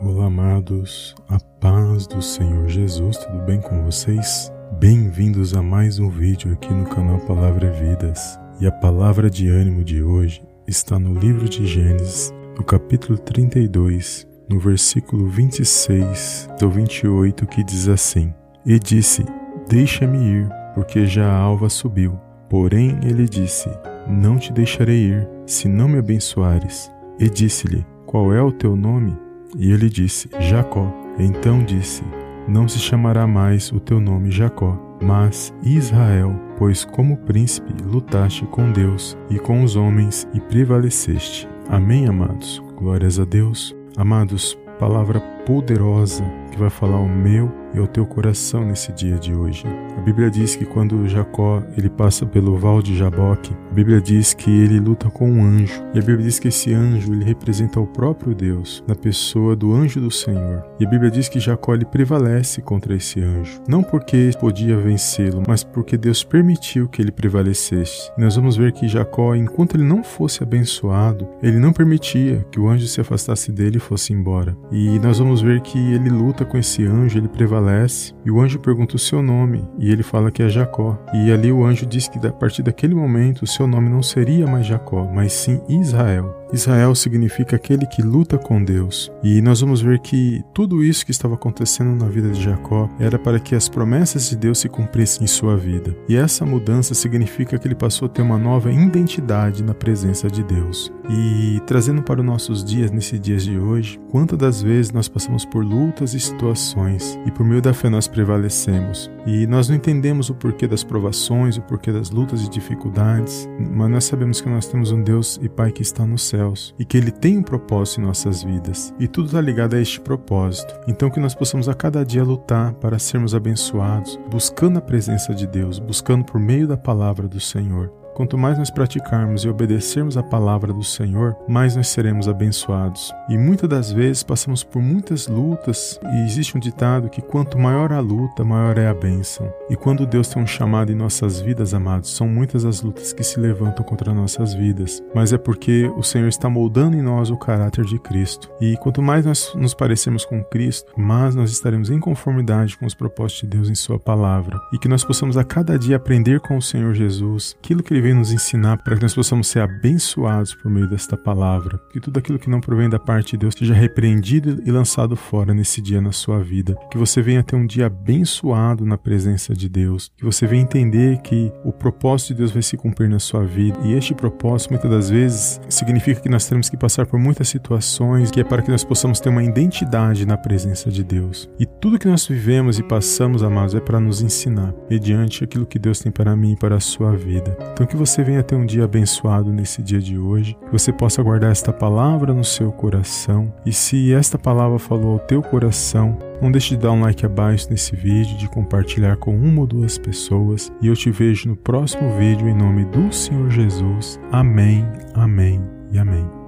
Olá, amados, a paz do Senhor Jesus, tudo bem com vocês? Bem-vindos a mais um vídeo aqui no canal Palavra Vidas. E a palavra de ânimo de hoje está no livro de Gênesis, no capítulo 32, no versículo 26 ao 28, que diz assim: E disse: Deixa-me ir, porque já a alva subiu. Porém, ele disse: Não te deixarei ir, se não me abençoares. E disse-lhe: Qual é o teu nome? E ele disse: Jacó. Então disse: Não se chamará mais o teu nome Jacó, mas Israel, pois como príncipe lutaste com Deus e com os homens e prevaleceste. Amém, amados. Glórias a Deus. Amados, palavra poderosa que vai falar o meu e ao teu coração nesse dia de hoje. A Bíblia diz que quando Jacó ele passa pelo val de Jaboque, a Bíblia diz que ele luta com um anjo. E a Bíblia diz que esse anjo ele representa o próprio Deus, na pessoa do anjo do Senhor. E a Bíblia diz que Jacó ele prevalece contra esse anjo, não porque podia vencê-lo, mas porque Deus permitiu que ele prevalecesse. E nós vamos ver que Jacó, enquanto ele não fosse abençoado, ele não permitia que o anjo se afastasse dele e fosse embora. E nós vamos ver que ele luta com esse anjo, ele prevalece, e o anjo pergunta o seu nome, e ele fala que é Jacó. E ali o anjo diz que a partir daquele momento o seu nome não seria mais Jacó, mas sim Israel. Israel significa aquele que luta com Deus. E nós vamos ver que tudo isso que estava acontecendo na vida de Jacó era para que as promessas de Deus se cumprissem em sua vida. E essa mudança significa que ele passou a ter uma nova identidade na presença de Deus. E trazendo para os nossos dias, nesses dias de hoje, quantas das vezes nós passamos por lutas e situações e por meio da fé nós prevalecemos. E nós não entendemos o porquê das provações, o porquê das lutas e dificuldades, mas nós sabemos que nós temos um Deus e Pai que está no céu céus e que Ele tem um propósito em nossas vidas. E tudo está ligado a este propósito. Então, que nós possamos a cada dia lutar para sermos abençoados, buscando a presença de Deus, buscando por meio da palavra do Senhor. Quanto mais nós praticarmos e obedecermos a palavra do Senhor, mais nós seremos abençoados. E muitas das vezes passamos por muitas lutas, e existe um ditado que quanto maior a luta, maior é a bênção. E quando Deus tem um chamado em nossas vidas, amados, são muitas as lutas que se levantam contra nossas vidas, mas é porque o Senhor está moldando em nós o caráter de Cristo. E quanto mais nós nos parecemos com Cristo, mais nós estaremos em conformidade com os propósitos de Deus em Sua palavra. E que nós possamos a cada dia aprender com o Senhor Jesus aquilo que Ele vem nos ensinar para que nós possamos ser abençoados por meio desta palavra. Que tudo aquilo que não provém da parte de Deus seja repreendido e lançado fora nesse dia na sua vida. Que você venha ter um dia abençoado na presença de Deus. Que você venha entender que o propósito de Deus vai se cumprir na sua vida. E este propósito, muitas das vezes, significa que nós temos que passar por muitas situações, que é para que nós possamos ter uma identidade na presença de Deus. E tudo que nós vivemos e passamos, amados, é para nos ensinar, mediante aquilo que Deus tem para mim e para a sua vida. Então, que você venha ter um dia abençoado nesse dia de hoje, que você possa guardar esta palavra no seu coração. E se esta palavra falou ao teu coração, não deixe de dar um like abaixo nesse vídeo, de compartilhar com uma ou duas pessoas. E eu te vejo no próximo vídeo em nome do Senhor Jesus. Amém, amém e amém.